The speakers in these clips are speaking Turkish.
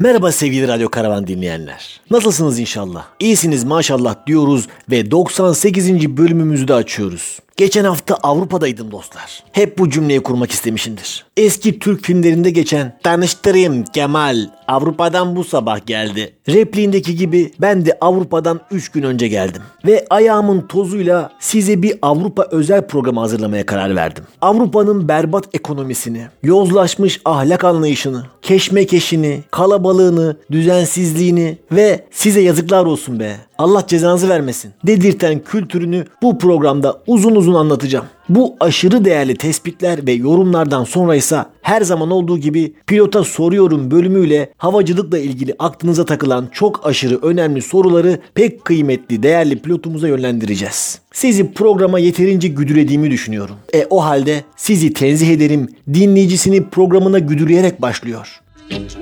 Merhaba sevgili Radyo Karavan dinleyenler. Nasılsınız inşallah? İyisiniz maşallah diyoruz ve 98. bölümümüzü de açıyoruz. Geçen hafta Avrupa'daydım dostlar. Hep bu cümleyi kurmak istemişimdir. Eski Türk filmlerinde geçen tanıştırayım Kemal Avrupa'dan bu sabah geldi. Repliğindeki gibi ben de Avrupa'dan 3 gün önce geldim. Ve ayağımın tozuyla size bir Avrupa özel programı hazırlamaya karar verdim. Avrupa'nın berbat ekonomisini, yozlaşmış ahlak anlayışını, keşmekeşini, kalabalığını, düzensizliğini ve size yazıklar olsun be Allah cezanızı vermesin dedirten kültürünü bu programda uzun uzun anlatacağım. Bu aşırı değerli tespitler ve yorumlardan sonra ise her zaman olduğu gibi pilota soruyorum bölümüyle havacılıkla ilgili aklınıza takılan çok aşırı önemli soruları pek kıymetli değerli pilotumuza yönlendireceğiz. Sizi programa yeterince güdülediğimi düşünüyorum. E o halde sizi tenzih ederim dinleyicisini programına güdüleyerek başlıyor.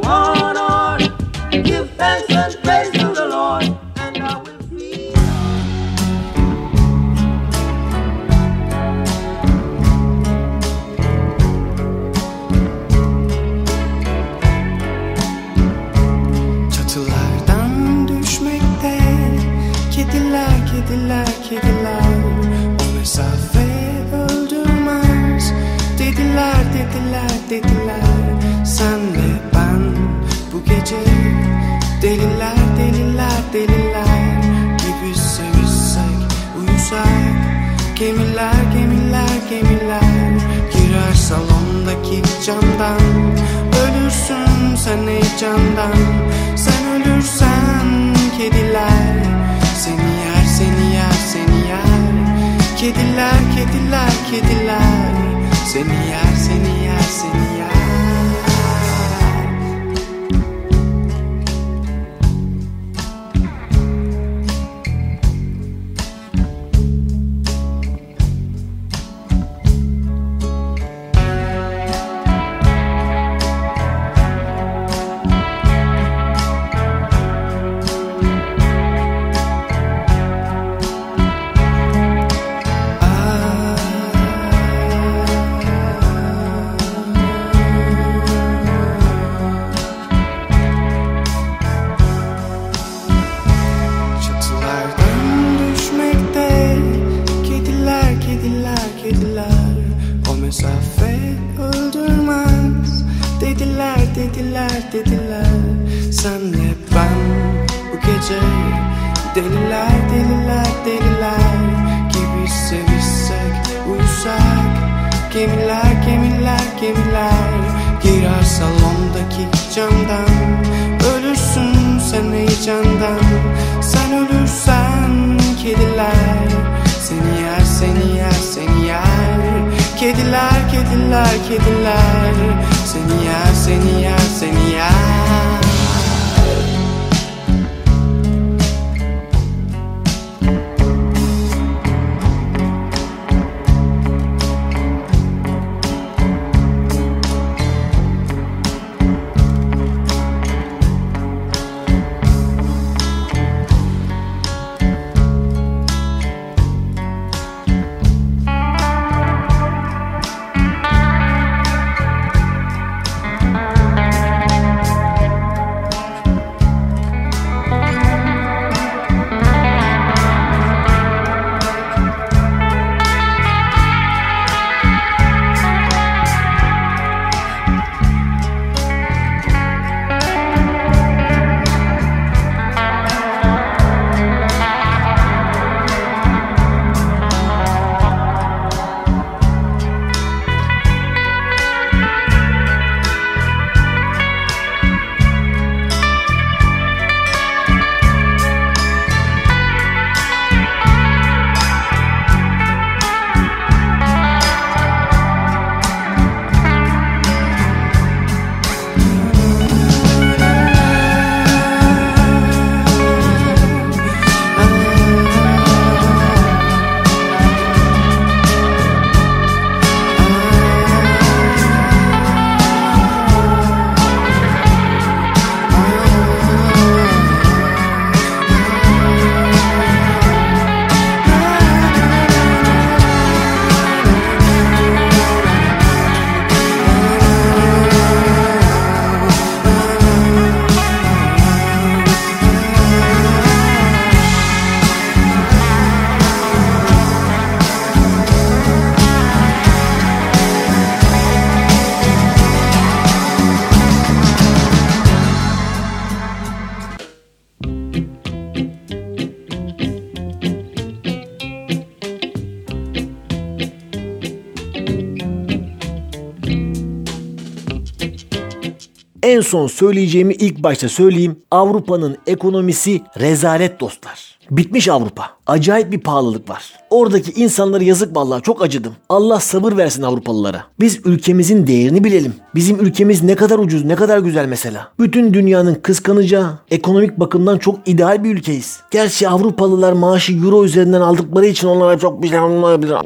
One on, give thanks and praise to the Lord. Kediler kediler O mesafe öldürmez. Dediler dediler dediler. Sen ve ben bu gece Deliler deliler deliler. Gibi sevişsek uyusak. Gemiler gemiler gemiler. Girer salondaki camdan. Ölürsün sen heyecandan. Sen ölürsen kediler Seni yer seni yer seni yer Kediler kediler kediler. Seni yer seni yer seni yer En son söyleyeceğimi ilk başta söyleyeyim. Avrupa'nın ekonomisi rezalet dostlar. Bitmiş Avrupa. Acayip bir pahalılık var. Oradaki insanlara yazık vallahi çok acıdım. Allah sabır versin Avrupalılara. Biz ülkemizin değerini bilelim. Bizim ülkemiz ne kadar ucuz, ne kadar güzel mesela. Bütün dünyanın kıskanacağı, ekonomik bakımdan çok ideal bir ülkeyiz. Gerçi Avrupalılar maaşı euro üzerinden aldıkları için onlara çok bir şey olmayabilir.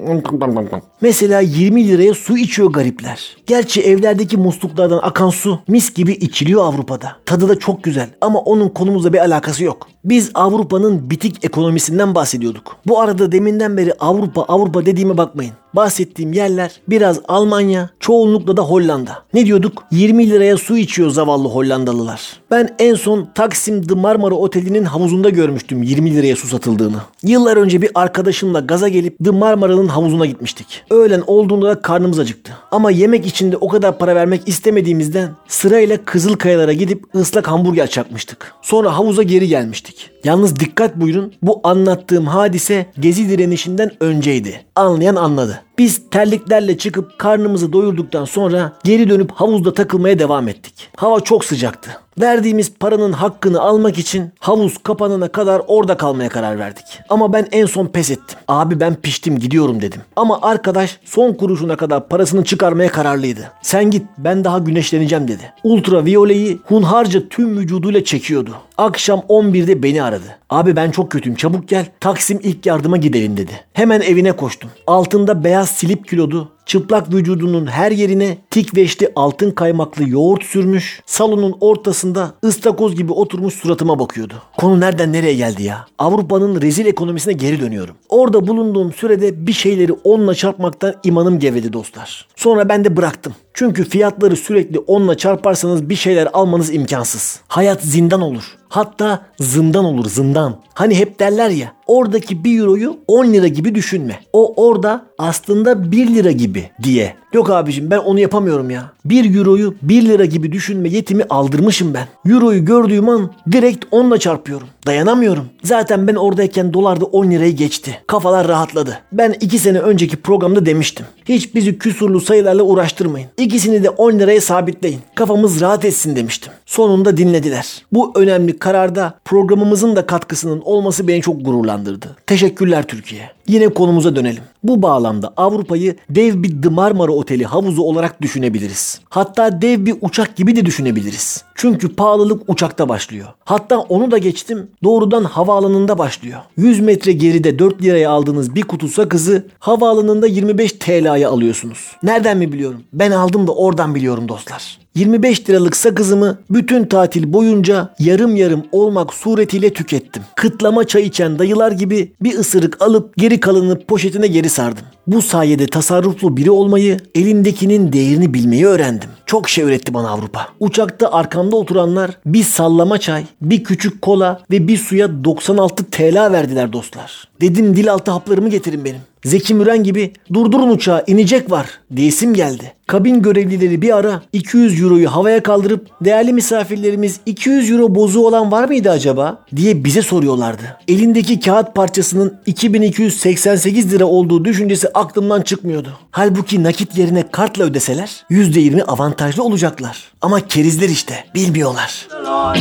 Mesela 20 liraya su içiyor garipler. Gerçi evlerdeki musluklardan akan su mis gibi içiliyor Avrupa'da. Tadı da çok güzel ama onun konumuzla bir alakası yok. Biz Avrupa'nın bitik ekonomisinden bahsediyorduk. Bu arada deminden beri Avrupa Avrupa dediğime bakmayın. Bahsettiğim yerler biraz Almanya, çoğunlukla da Hollanda. Ne diyorduk? 20 liraya su içiyor zavallı Hollandalılar. Ben en son Taksim The Marmara Oteli'nin havuzunda görmüştüm 20 liraya su satıldığını. Yıllar önce bir arkadaşımla gaza gelip The Marmara'nın havuzuna gitmiştik. Öğlen olduğunda da karnımız acıktı. Ama yemek için de o kadar para vermek istemediğimizden sırayla Kızılkayalara gidip ıslak hamburger çakmıştık. Sonra havuza geri gelmiştik. Yalnız dikkat buyurun bu anlattığım hadise gezi direnişinden önceydi. Anlayan anladı. Biz terliklerle çıkıp karnımızı doyurduktan sonra geri dönüp havuzda takılmaya devam ettik. Hava çok sıcaktı. Verdiğimiz paranın hakkını almak için havuz kapanana kadar orada kalmaya karar verdik. Ama ben en son pes ettim. Abi ben piştim gidiyorum dedim. Ama arkadaş son kuruşuna kadar parasını çıkarmaya kararlıydı. Sen git ben daha güneşleneceğim dedi. Ultraviyoleyi hunharca tüm vücuduyla çekiyordu. Akşam 11'de beni aradı. Abi ben çok kötüyüm çabuk gel. Taksim ilk yardıma gidelim dedi. Hemen evine koştum. Altında beyaz silip kilodu. Çıplak vücudunun her yerine tik veşli altın kaymaklı yoğurt sürmüş. Salonun ortasında ıstakoz gibi oturmuş suratıma bakıyordu. Konu nereden nereye geldi ya? Avrupa'nın rezil ekonomisine geri dönüyorum. Orada bulunduğum sürede bir şeyleri onla çarpmaktan imanım gevredi dostlar. Sonra ben de bıraktım. Çünkü fiyatları sürekli onla çarparsanız bir şeyler almanız imkansız. Hayat zindan olur. Hatta zindan olur zindan. Hani hep derler ya oradaki 1 euroyu 10 lira gibi düşünme. O orada aslında 1 lira gibi diye. Yok abicim ben onu yapamıyorum ya. 1 euroyu 1 lira gibi düşünme yetimi aldırmışım ben. Euroyu gördüğüm an direkt 10'la çarpıyorum. Dayanamıyorum. Zaten ben oradayken dolar da 10 lirayı geçti. Kafalar rahatladı. Ben 2 sene önceki programda demiştim. Hiç bizi küsurlu sayılarla uğraştırmayın. İkisini de 10 liraya sabitleyin. Kafamız rahat etsin demiştim. Sonunda dinlediler. Bu önemli kararda programımızın da katkısının olması beni çok gururlandırdı. Teşekkürler Türkiye. Yine konumuza dönelim. Bu bağlamda Avrupa'yı dev bir The Marmara Oteli havuzu olarak düşünebiliriz. Hatta dev bir uçak gibi de düşünebiliriz. Çünkü pahalılık uçakta başlıyor. Hatta onu da geçtim doğrudan havaalanında başlıyor. 100 metre geride 4 liraya aldığınız bir kutu sakızı havaalanında 25 TL'ye alıyorsunuz. Nereden mi biliyorum? Ben aldım da oradan biliyorum dostlar. 25 liralık sakızımı bütün tatil boyunca yarım yarım olmak suretiyle tükettim. Kıtlama çay içen dayılar gibi bir ısırık alıp geri kalanını poşetine geri sardım. Bu sayede tasarruflu biri olmayı, elindekinin değerini bilmeyi öğrendim. Çok şey öğretti bana Avrupa. Uçakta arkamda oturanlar bir sallama çay, bir küçük kola ve bir suya 96 TL verdiler dostlar. Dedim dil altı haplarımı getirin benim. Zeki Müren gibi durdurun uçağı inecek var diyesim geldi. Kabin görevlileri bir ara 200 euroyu havaya kaldırıp değerli misafirlerimiz 200 euro bozuğu olan var mıydı acaba diye bize soruyorlardı. Elindeki kağıt parçasının 2288 lira olduğu düşüncesi aklımdan çıkmıyordu. Halbuki nakit yerine kartla ödeseler %20 avantajlı olacaklar. Ama kerizler işte bilmiyorlar. Lord,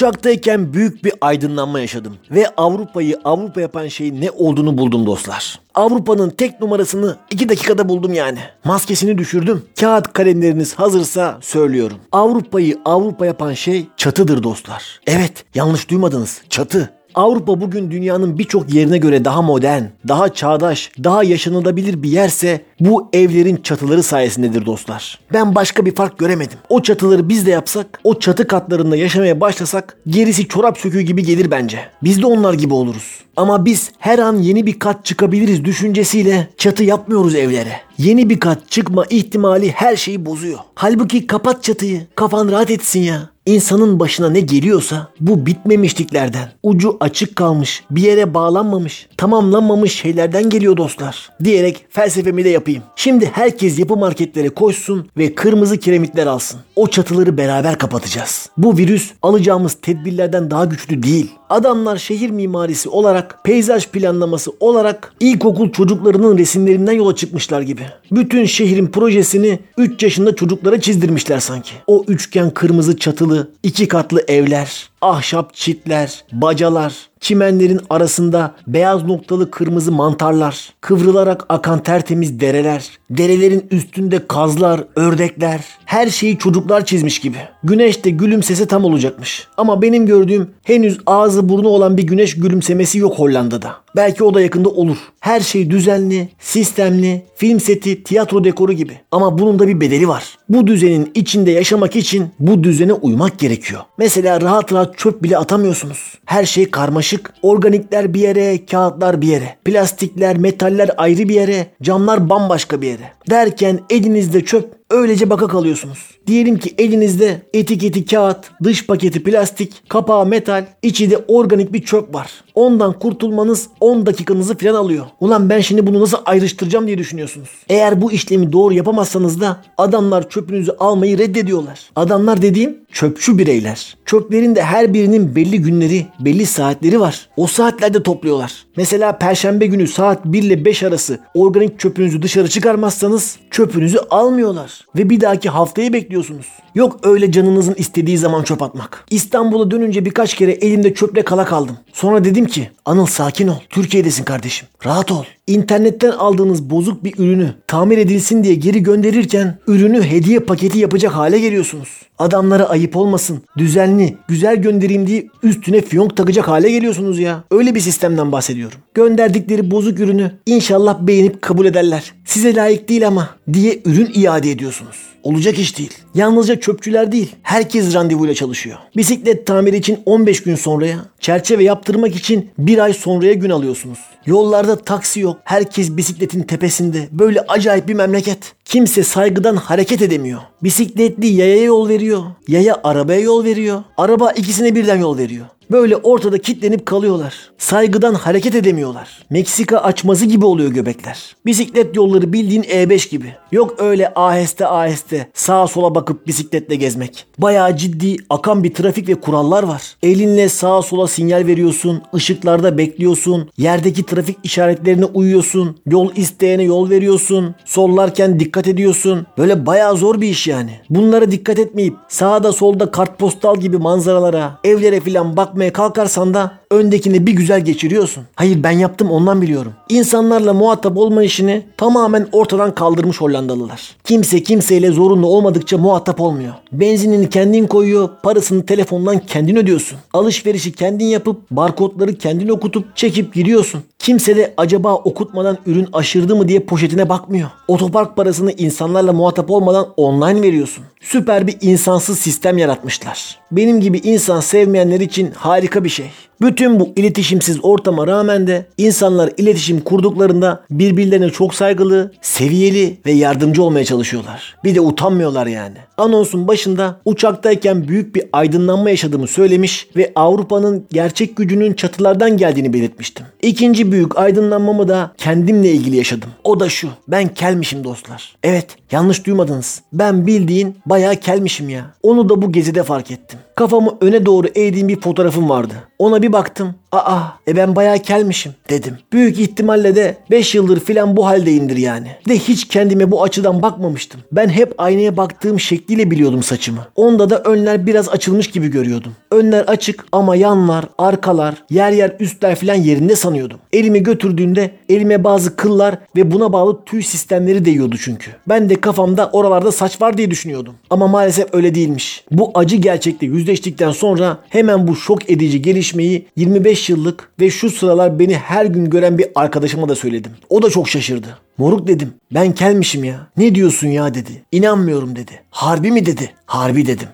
Uçaktayken büyük bir aydınlanma yaşadım ve Avrupa'yı Avrupa yapan şeyin ne olduğunu buldum dostlar. Avrupa'nın tek numarasını 2 dakikada buldum yani. Maskesini düşürdüm. Kağıt kalemleriniz hazırsa söylüyorum. Avrupa'yı Avrupa yapan şey çatıdır dostlar. Evet yanlış duymadınız çatı. Avrupa bugün dünyanın birçok yerine göre daha modern, daha çağdaş, daha yaşanılabilir bir yerse bu evlerin çatıları sayesindedir dostlar. Ben başka bir fark göremedim. O çatıları biz de yapsak, o çatı katlarında yaşamaya başlasak gerisi çorap söküğü gibi gelir bence. Biz de onlar gibi oluruz. Ama biz her an yeni bir kat çıkabiliriz düşüncesiyle çatı yapmıyoruz evlere. Yeni bir kat çıkma ihtimali her şeyi bozuyor. Halbuki kapat çatıyı, kafan rahat etsin ya. İnsanın başına ne geliyorsa bu bitmemişliklerden, ucu açık kalmış, bir yere bağlanmamış, tamamlanmamış şeylerden geliyor dostlar. Diyerek felsefemi de yapayım. Şimdi herkes yapı marketlere koşsun ve kırmızı kiremitler alsın. O çatıları beraber kapatacağız. Bu virüs alacağımız tedbirlerden daha güçlü değil. Adamlar şehir mimarisi olarak, peyzaj planlaması olarak ilkokul çocuklarının resimlerinden yola çıkmışlar gibi. Bütün şehrin projesini 3 yaşında çocuklara çizdirmişler sanki. O üçgen kırmızı çatılı, iki katlı evler, ahşap çitler, bacalar, çimenlerin arasında beyaz noktalı kırmızı mantarlar, kıvrılarak akan tertemiz dereler, derelerin üstünde kazlar, ördekler, her şeyi çocuklar çizmiş gibi. Güneş de gülümsese tam olacakmış. Ama benim gördüğüm henüz ağzı burnu olan bir güneş gülümsemesi yok Hollanda'da. Belki o da yakında olur. Her şey düzenli, sistemli, film seti, tiyatro dekoru gibi. Ama bunun da bir bedeli var. Bu düzenin içinde yaşamak için bu düzene uymak gerekiyor. Mesela rahat rahat çöp bile atamıyorsunuz. Her şey karmaşık. Organikler bir yere, kağıtlar bir yere. Plastikler, metaller ayrı bir yere, camlar bambaşka bir yere. Derken elinizde çöp öylece baka kalıyorsunuz. Diyelim ki elinizde etiketi kağıt, dış paketi plastik, kapağı metal, içi de organik bir çöp var. Ondan kurtulmanız 10 dakikanızı falan alıyor. Ulan ben şimdi bunu nasıl ayrıştıracağım diye düşünüyorsunuz. Eğer bu işlemi doğru yapamazsanız da adamlar çöpünüzü almayı reddediyorlar. Adamlar dediğim çöpçü bireyler. Çöplerin de her birinin belli günleri, belli saatleri var. O saatlerde topluyorlar. Mesela perşembe günü saat 1 ile 5 arası organik çöpünüzü dışarı çıkarmazsanız çöpünüzü almıyorlar. Ve bir dahaki haftayı bekliyorsunuz. Yok öyle canınızın istediği zaman çöp atmak. İstanbul'a dönünce birkaç kere elimde çöple kala kaldım. Sonra dedim ki Anıl sakin ol. Türkiye'desin kardeşim. Rahat ol. İnternetten aldığınız bozuk bir ürünü tamir edilsin diye geri gönderirken ürünü hediye paketi yapacak hale geliyorsunuz. Adamlara ayıp olmasın, düzenli, güzel göndereyim diye üstüne fiyonk takacak hale geliyorsunuz ya. Öyle bir sistemden bahsediyorum. Gönderdikleri bozuk ürünü inşallah beğenip kabul ederler. Size layık değil ama diye ürün iade ediyorsunuz. Olacak iş değil. Yalnızca çöpçüler değil, herkes randevuyla çalışıyor. Bisiklet tamiri için 15 gün sonraya, çerçeve yaptırmak için bir ay sonraya gün alıyorsunuz. Yollarda taksi yok, herkes bisikletin tepesinde. Böyle acayip bir memleket. Kimse saygıdan hareket edemiyor. Bisikletli yayaya yol veriyor, yaya arabaya yol veriyor, araba ikisine birden yol veriyor. Böyle ortada kitlenip kalıyorlar. Saygıdan hareket edemiyorlar. Meksika açmazı gibi oluyor göbekler. Bisiklet yolları bildiğin E5 gibi. Yok öyle aheste aheste sağa sola bakıp bisikletle gezmek. Bayağı ciddi akan bir trafik ve kurallar var. Elinle sağa sola sinyal veriyorsun, ışıklarda bekliyorsun, yerdeki trafik işaretlerine uyuyorsun, yol isteyene yol veriyorsun, sollarken dikkat ediyorsun. Böyle bayağı zor bir iş yani. Bunlara dikkat etmeyip sağda solda kartpostal gibi manzaralara, evlere filan bakmaya kalkarsan da öndekini bir güzel geçiriyorsun. Hayır ben yaptım ondan biliyorum. İnsanlarla muhatap olma işini tamamen ortadan kaldırmış Hollandalılar. Kimse kimseyle zorunlu olmadıkça muhatap olmuyor. Benzinini kendin koyuyor, parasını telefondan kendin ödüyorsun. Alışverişi kendin yapıp barkodları kendin okutup çekip giriyorsun. Kimse de acaba okutmadan ürün aşırdı mı diye poşetine bakmıyor. Otopark parasını insanlarla muhatap olmadan online veriyorsun. Süper bir insansız sistem yaratmışlar. Benim gibi insan sevmeyenler için harika bir şey. Bütün bu iletişimsiz ortama rağmen de insanlar iletişim kurduklarında birbirlerine çok saygılı, seviyeli ve yardımcı olmaya çalışıyorlar. Bir de utanmıyorlar yani. Anonsun başında uçaktayken büyük bir aydınlanma yaşadığımı söylemiş ve Avrupa'nın gerçek gücünün çatılardan geldiğini belirtmiştim. İkinci büyük aydınlanmamı da kendimle ilgili yaşadım. O da şu. Ben kelmişim dostlar. Evet yanlış duymadınız. Ben bildiğin bayağı kelmişim ya. Onu da bu gezide fark ettim. Kafamı öne doğru eğdiğim bir fotoğrafım vardı. Ona bir baktım. Aa e ben bayağı kelmişim dedim. Büyük ihtimalle de 5 yıldır filan bu haldeyimdir yani. De hiç kendime bu açıdan bakmamıştım. Ben hep aynaya baktığım şekliyle biliyordum saçımı. Onda da önler biraz açılmış gibi görüyordum. Önler açık ama yanlar, arkalar, yer yer üstler filan yerinde sanıyordum. Elimi götürdüğünde elime bazı kıllar ve buna bağlı tüy sistemleri değiyordu çünkü. Ben de kafamda oralarda saç var diye düşünüyordum. Ama maalesef öyle değilmiş. Bu acı gerçekle yüzleştikten sonra hemen bu şok edici gelişmeyi 25 yıllık ve şu sıralar beni her gün gören bir arkadaşıma da söyledim. O da çok şaşırdı. Moruk dedim. Ben kelmişim ya. Ne diyorsun ya dedi. İnanmıyorum dedi. Harbi mi dedi. Harbi dedim.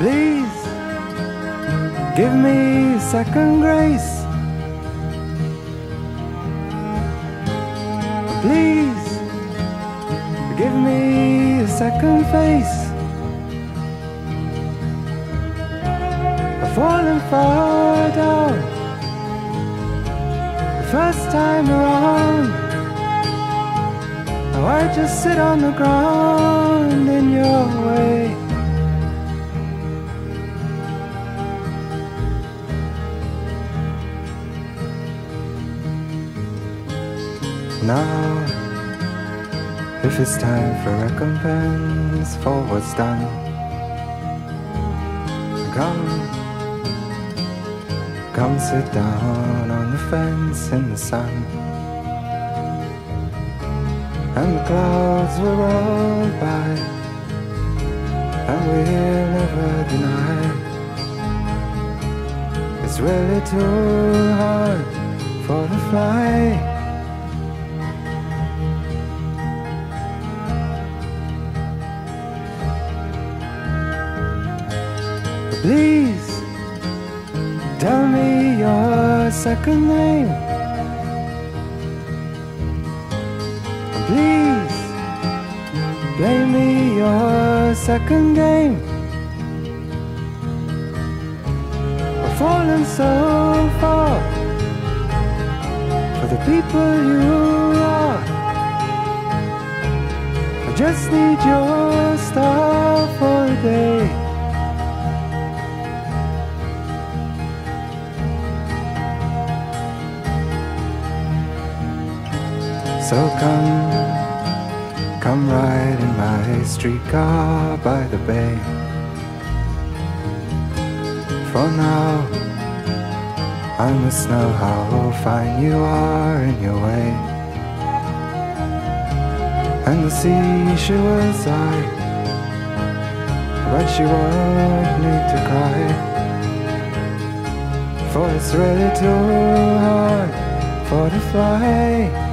Please give me second grace. Please give me a second face. I've fallen far down the first time around. Now I just sit on the ground in your way. Now, if it's time for recompense for what's done, come, come sit down on the fence in the sun. And the clouds will roll by, and we'll never deny. It's really too hard for the fly. Please tell me your second name. Please play me your second game. I've fallen so far for the people you are. I just need your star for a day. So come, come ride in my streetcar by the bay. For now, I must know how fine you are in your way. And the sea, she was I, but she won't need to cry. For it's really too hard for the fly.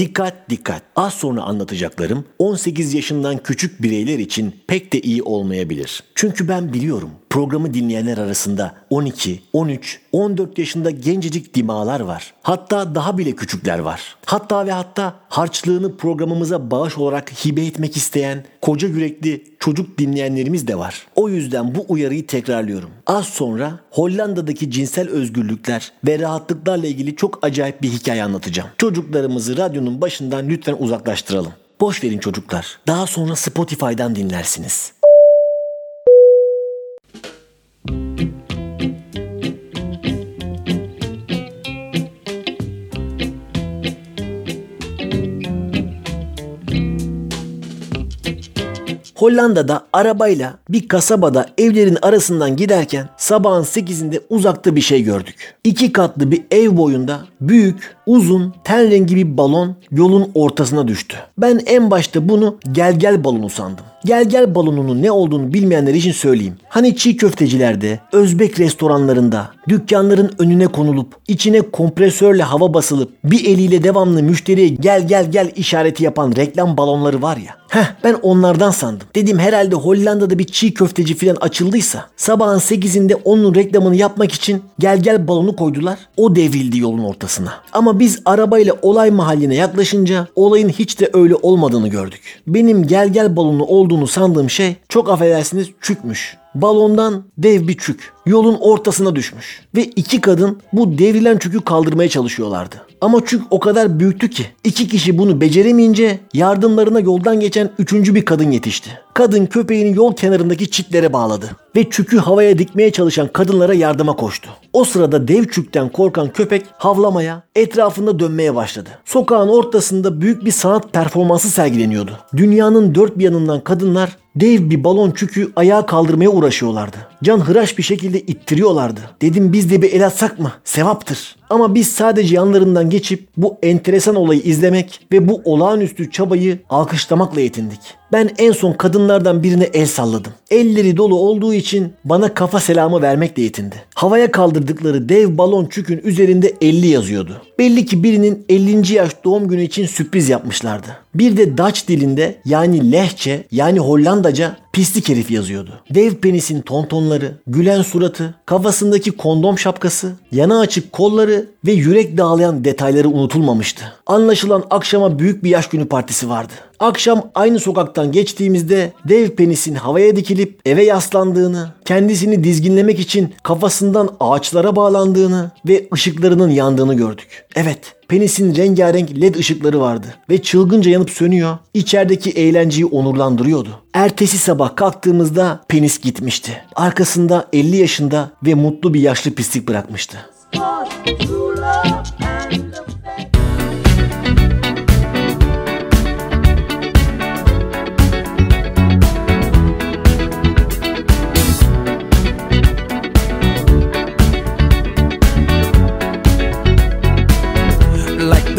Dikkat dikkat. Az sonra anlatacaklarım 18 yaşından küçük bireyler için pek de iyi olmayabilir. Çünkü ben biliyorum programı dinleyenler arasında 12, 13, 14 yaşında gencecik dimalar var. Hatta daha bile küçükler var. Hatta ve hatta harçlığını programımıza bağış olarak hibe etmek isteyen koca yürekli çocuk dinleyenlerimiz de var. O yüzden bu uyarıyı tekrarlıyorum. Az sonra Hollanda'daki cinsel özgürlükler ve rahatlıklarla ilgili çok acayip bir hikaye anlatacağım. Çocuklarımızı radyonun başından lütfen uzaklaştıralım. Boş verin çocuklar. Daha sonra Spotify'dan dinlersiniz. Hollanda'da arabayla bir kasabada evlerin arasından giderken sabahın 8'inde uzakta bir şey gördük. İki katlı bir ev boyunda büyük, uzun, ten rengi bir balon yolun ortasına düştü. Ben en başta bunu gel gel balonu sandım. Gel gel balonunun ne olduğunu bilmeyenler için söyleyeyim. Hani çiğ köftecilerde, Özbek restoranlarında, dükkanların önüne konulup, içine kompresörle hava basılıp, bir eliyle devamlı müşteriye gel gel gel işareti yapan reklam balonları var ya. Heh ben onlardan sandım. Dedim herhalde Hollanda'da bir çiğ köfteci falan açıldıysa sabahın 8'inde onun reklamını yapmak için gel gel balonu koydular. O devrildi yolun ortasına. Ama biz arabayla olay mahalline yaklaşınca olayın hiç de öyle olmadığını gördük. Benim gel gel balonu olduğunu sandığım şey çok affedersiniz çükmüş. Balondan dev bir çük yolun ortasına düşmüş ve iki kadın bu devrilen çükü kaldırmaya çalışıyorlardı. Ama çük o kadar büyüktü ki iki kişi bunu beceremeyince yardımlarına yoldan geçen üçüncü bir kadın yetişti. Kadın köpeğini yol kenarındaki çitlere bağladı ve çükü havaya dikmeye çalışan kadınlara yardıma koştu. O sırada dev çükten korkan köpek havlamaya, etrafında dönmeye başladı. Sokağın ortasında büyük bir sanat performansı sergileniyordu. Dünyanın dört bir yanından kadınlar dev bir balon çükü ayağa kaldırmaya uğraşıyorlardı. Can hıraş bir şekilde ittiriyorlardı. Dedim biz de bir el atsak mı? Sevaptır. Ama biz sadece yanlarından geçip bu enteresan olayı izlemek ve bu olağanüstü çabayı alkışlamakla yetindik. Ben en son kadınlardan birine el salladım. Elleri dolu olduğu için bana kafa selamı vermekle yetindi. Havaya kaldırdıkları dev balon çükün üzerinde 50 yazıyordu. Belli ki birinin 50. yaş doğum günü için sürpriz yapmışlardı. Bir de Dutch dilinde yani lehçe yani Hollandaca pislik herif yazıyordu. Dev penisin tontonları, gülen suratı, kafasındaki kondom şapkası, yana açık kolları ve yürek dağlayan detayları unutulmamıştı. Anlaşılan akşama büyük bir yaş günü partisi vardı. Akşam aynı sokaktan geçtiğimizde dev penisin havaya dikilip eve yaslandığını, kendisini dizginlemek için kafasından ağaçlara bağlandığını ve ışıklarının yandığını gördük. Evet, penisin rengarenk led ışıkları vardı ve çılgınca yanıp sönüyor, içerideki eğlenceyi onurlandırıyordu. Ertesi sabah kalktığımızda penis gitmişti. Arkasında 50 yaşında ve mutlu bir yaşlı pislik bırakmıştı. for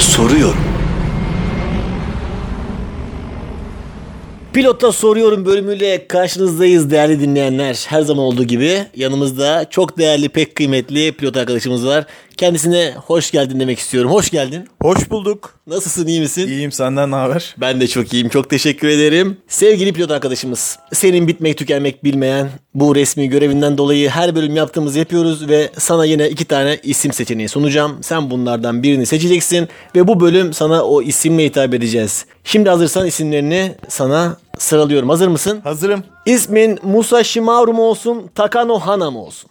Pilota soruyorum. Pilota soruyorum bölümüyle karşınızdayız değerli dinleyenler. Her zaman olduğu gibi yanımızda çok değerli, pek kıymetli pilot arkadaşımız var. Kendisine hoş geldin demek istiyorum. Hoş geldin. Hoş bulduk. Nasılsın, iyi misin? İyiyim senden ne haber? Ben de çok iyiyim. Çok teşekkür ederim. Sevgili pilot arkadaşımız, senin bitmek tükenmek bilmeyen bu resmi görevinden dolayı her bölüm yaptığımızı yapıyoruz ve sana yine iki tane isim seçeneği sunacağım. Sen bunlardan birini seçeceksin ve bu bölüm sana o isimle hitap edeceğiz. Şimdi hazırsan isimlerini sana sıralıyorum. Hazır mısın? Hazırım. İsmin Musa Shimaru mu olsun, Takano Hana mı olsun?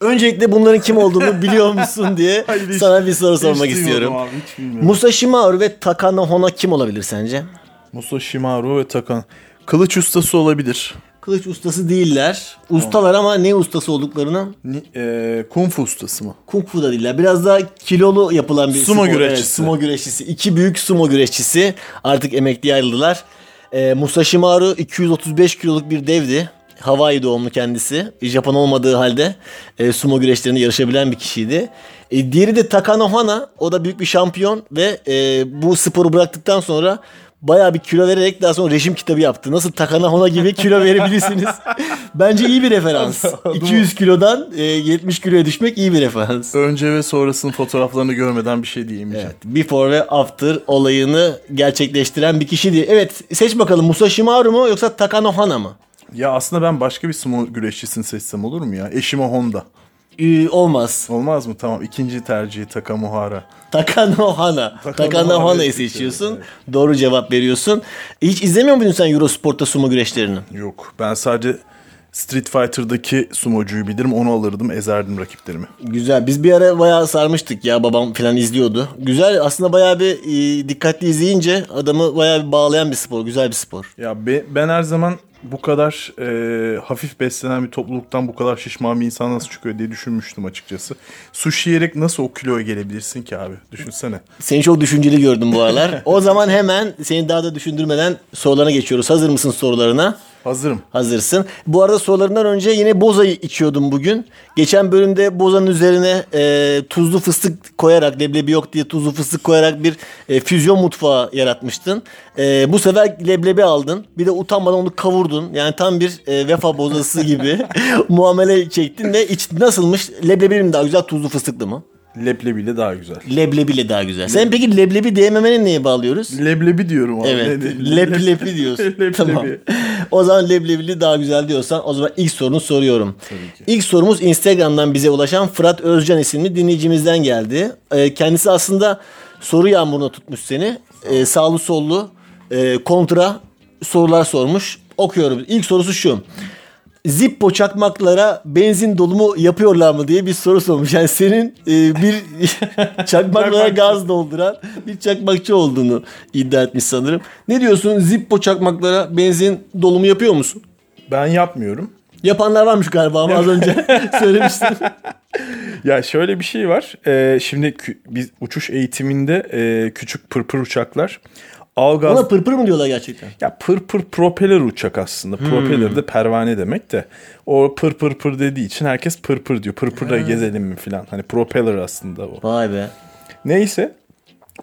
Öncelikle bunların kim olduğunu biliyor musun diye Hayır, hiç- sana bir soru sormak hiç duymadım istiyorum. Abi, hiç bilmiyorum. Musa Shimaru ve Takano Hana kim olabilir sence? Musa Shimaru ve Takan. Kılıç ustası olabilir. Kılıç ustası değiller. Ustalar ama ne ustası olduklarını Ni, e, kung fu ustası mı? Kung Fu da değiller. Biraz daha kilolu yapılan bir Sumo güreşçisi. Evet, sumo güreşçisi. İki büyük sumo güreşçisi artık emekliye ayrıldılar. Ee, Musashimaru 235 kiloluk bir devdi. Hawaii doğumlu kendisi. Japon olmadığı halde e, sumo güreşlerinde yarışabilen bir kişiydi. E, diğeri de Takano Hana. O da büyük bir şampiyon ve e, bu sporu bıraktıktan sonra bayağı bir kilo vererek daha sonra rejim kitabı yaptı. Nasıl Takano Hana gibi kilo verebilirsiniz. Bence iyi bir referans. 200 kilodan e, 70 kiloya düşmek iyi bir referans. Önce ve sonrasının fotoğraflarını görmeden bir şey diyemeyeceğim. Evet, before ve after olayını gerçekleştiren bir kişiydi. Evet, seç bakalım Musashimaru mu yoksa Takano Hana mı? Ya aslında ben başka bir sumo güreşçisini seçsem olur mu ya? Eşime Honda. Ee, olmaz. Olmaz mı? Tamam. İkinci tercihi Takamuhara. Takano Hana. Takano Takano Hana'yı Hana'yı seçiyorum, seçiyorsun. Doğru cevap veriyorsun. Hiç izlemiyor muydun sen Eurosport'ta sumo güreşlerini? Yok. Ben sadece Street Fighter'daki sumocuyu bilirim. Onu alırdım. Ezerdim rakiplerimi. Güzel. Biz bir ara bayağı sarmıştık ya. Babam falan izliyordu. Güzel. Aslında bayağı bir e, dikkatli izleyince adamı bayağı bir bağlayan bir spor. Güzel bir spor. Ya be- ben her zaman bu kadar e, hafif beslenen bir topluluktan bu kadar şişman bir insan nasıl çıkıyor diye düşünmüştüm açıkçası. Sushi yiyerek nasıl o kiloya gelebilirsin ki abi? Düşünsene. Seni çok düşünceli gördüm bu aralar. o zaman hemen seni daha da düşündürmeden sorularına geçiyoruz. Hazır mısın sorularına? Hazırım. Hazırsın. Bu arada sorularından önce yine bozayı içiyordum bugün. Geçen bölümde bozanın üzerine e, tuzlu fıstık koyarak, leblebi yok diye tuzlu fıstık koyarak bir e, füzyon mutfağı yaratmıştın. E, bu sefer leblebi aldın. Bir de utanmadan onu kavurdun. Yani tam bir e, vefa bozası gibi muamele çektin ve iç nasılmış? Leblebi mi daha güzel, tuzlu fıstıklı mı? Leblebiyle daha güzel. Leblebiyle daha güzel. Sen peki leblebi diyememenin neye bağlıyoruz? Leblebi diyorum abi. Evet. Lepi diyorsun. Leblebi. Tamam. O zaman leblebili daha güzel diyorsan o zaman ilk sorunu soruyorum. İlk sorumuz Instagram'dan bize ulaşan Fırat Özcan isimli dinleyicimizden geldi. Ee, kendisi aslında soru yağmuruna tutmuş seni. Ee, sağlı sollu e, kontra sorular sormuş. Okuyorum. İlk sorusu şu. Zippo çakmaklara benzin dolumu yapıyorlar mı diye bir soru sormuş. Yani senin e, bir çakmaklara gaz dolduran bir çakmakçı olduğunu iddia etmiş sanırım. Ne diyorsun? Zippo çakmaklara benzin dolumu yapıyor musun? Ben yapmıyorum. Yapanlar varmış galiba ama az önce söylemiştin. Ya şöyle bir şey var. Ee, şimdi biz uçuş eğitiminde e, küçük pırpır uçaklar Algaz Ona pırpır mı diyorlar gerçekten? Ya pır pır propeller uçak aslında. Propeller de pervane demek de. O pır pır pır dediği için herkes pır pır diyor. Pır pırla gezelim mi falan. Hani propeller aslında o. Vay be. Neyse.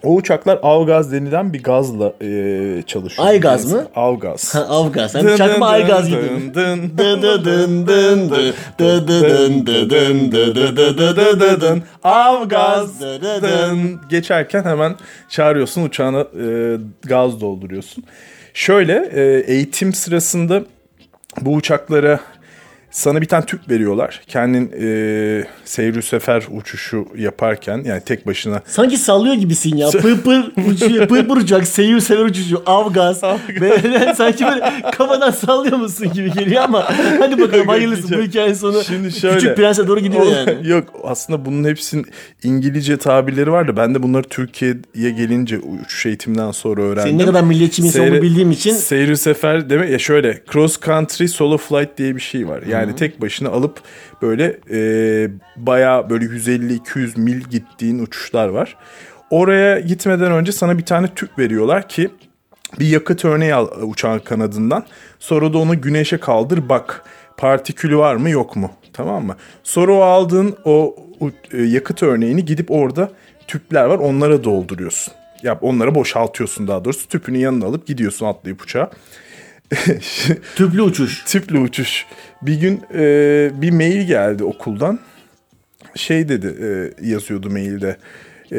O uçaklar avgaz denilen bir gazla e, çalışıyor. Aygaz mı? Avgaz. Avgaz. Hem çakma aygaz gibi. Avgaz. Geçerken hemen çağırıyorsun uçağına e, gaz dolduruyorsun. Şöyle e, eğitim sırasında bu uçaklara sana bir tane tüp veriyorlar. Kendin e, seyri sefer uçuşu yaparken yani tek başına Sanki sallıyor gibisin ya. Pır pır uçuyor. Pır pır uçak. Seyir sever uçuşu. Avgaz. Böyle sanki böyle kafadan sallıyor musun gibi geliyor ama hadi bakalım hayırlısı bu hikayenin sonu. Şimdi şöyle. Küçük prense doğru gidiyor yani. Yok aslında bunun hepsinin İngilizce tabirleri var da ben de bunları Türkiye'ye gelince uçuş eğitiminden sonra öğrendim. Senin ne kadar milliyetçi bir insan olduğunu bildiğim için- Seyri sefer demek ya şöyle cross country solo flight diye bir şey var. Yani tek başına alıp böyle e, bayağı böyle 150-200 mil gittiğin uçuşlar var. Oraya gitmeden önce sana bir tane tüp veriyorlar ki bir yakıt örneği al uçağın kanadından. Sonra da onu güneşe kaldır bak partikülü var mı yok mu Tamam mı? Sonra o aldığın o, o, e, yakıt örneğini gidip orada tüpler var onlara dolduruyorsun. Ya onlara boşaltıyorsun daha doğrusu. Tüpünü yanına alıp gidiyorsun atlayıp uçağa. Tüplü uçuş. Tüplü uçuş. Bir gün e, bir mail geldi okuldan. Şey dedi e, yazıyordu mailde. E,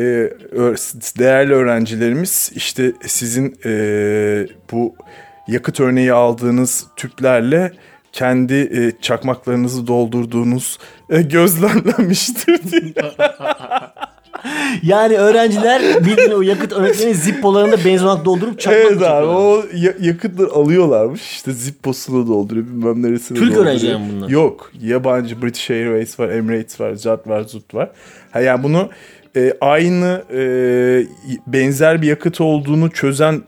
değerli öğrencilerimiz işte sizin e, bu yakıt örneği aldığınız tüplerle kendi e, çakmaklarınızı doldurduğunuz e, gözlemlenmiştir diye. Yani öğrenciler bildiğin o yakıt örneklerini zippolarında benzin olarak doldurup çakmak Evet abi o ya- yakıtları alıyorlarmış işte zipposunu dolduruyor bilmem neresini Türk dolduruyor. öğrenciler mi bunlar? Yok yabancı British Airways var Emirates var Zat var Zut var. Ha yani bunu e, aynı e, benzer bir yakıt olduğunu çözen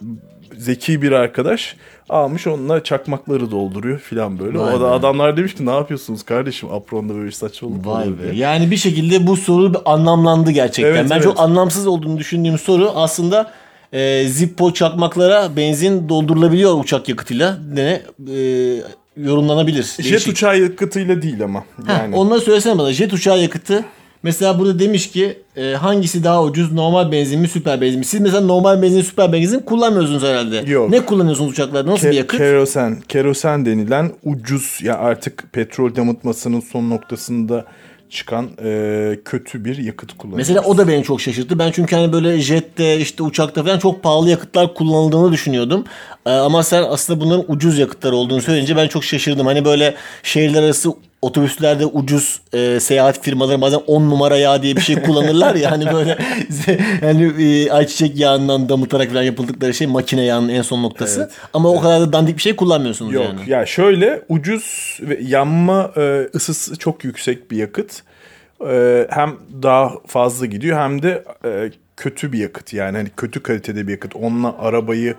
zeki bir arkadaş almış onunla çakmakları dolduruyor filan böyle. Vay o da adamlar demiş ki ne yapıyorsunuz kardeşim apronda böyle saçmalık Vay be. diye. Yani bir şekilde bu soru anlamlandı gerçekten. Evet, ben evet. çok anlamsız olduğunu düşündüğüm soru aslında e, Zippo çakmaklara benzin doldurulabiliyor uçak yakıtıyla ne e, yorumlanabilir. Jet Değişik. uçağı yakıtıyla değil ama. Yani. Onları söylesene bana. Jet uçağı yakıtı mesela burada demiş ki e, hangisi daha ucuz normal benzin mi süper benzin mi? Siz mesela normal benzin süper benzin kullanmıyorsunuz herhalde. Yok. Ne kullanıyorsunuz uçaklarda? Nasıl Ke- bir yakıt? Kerosen. Kerosen denilen ucuz ya artık petrol damıtmasının son noktasında çıkan e, kötü bir yakıt kullanıyor. Mesela o da beni çok şaşırttı. Ben çünkü hani böyle jette işte uçakta falan çok pahalı yakıtlar kullanıldığını düşünüyordum. Ee, ama sen aslında bunların ucuz yakıtlar olduğunu söyleyince ben çok şaşırdım. Hani böyle şehirler arası otobüslerde ucuz e, seyahat firmaları bazen 10 numara yağ diye bir şey kullanırlar ya hani böyle hani e, ayçiçek yağından damıtarak falan yapıldıkları şey makine yağının en son noktası. Ama o kadar da dandik bir şey kullanmıyorsunuz Yok yani. ya şöyle ucuz ve yanma e, ısısı çok yüksek bir yakıt. E, hem daha fazla gidiyor hem de e, kötü bir yakıt yani hani kötü kalitede bir yakıt. Onunla arabayı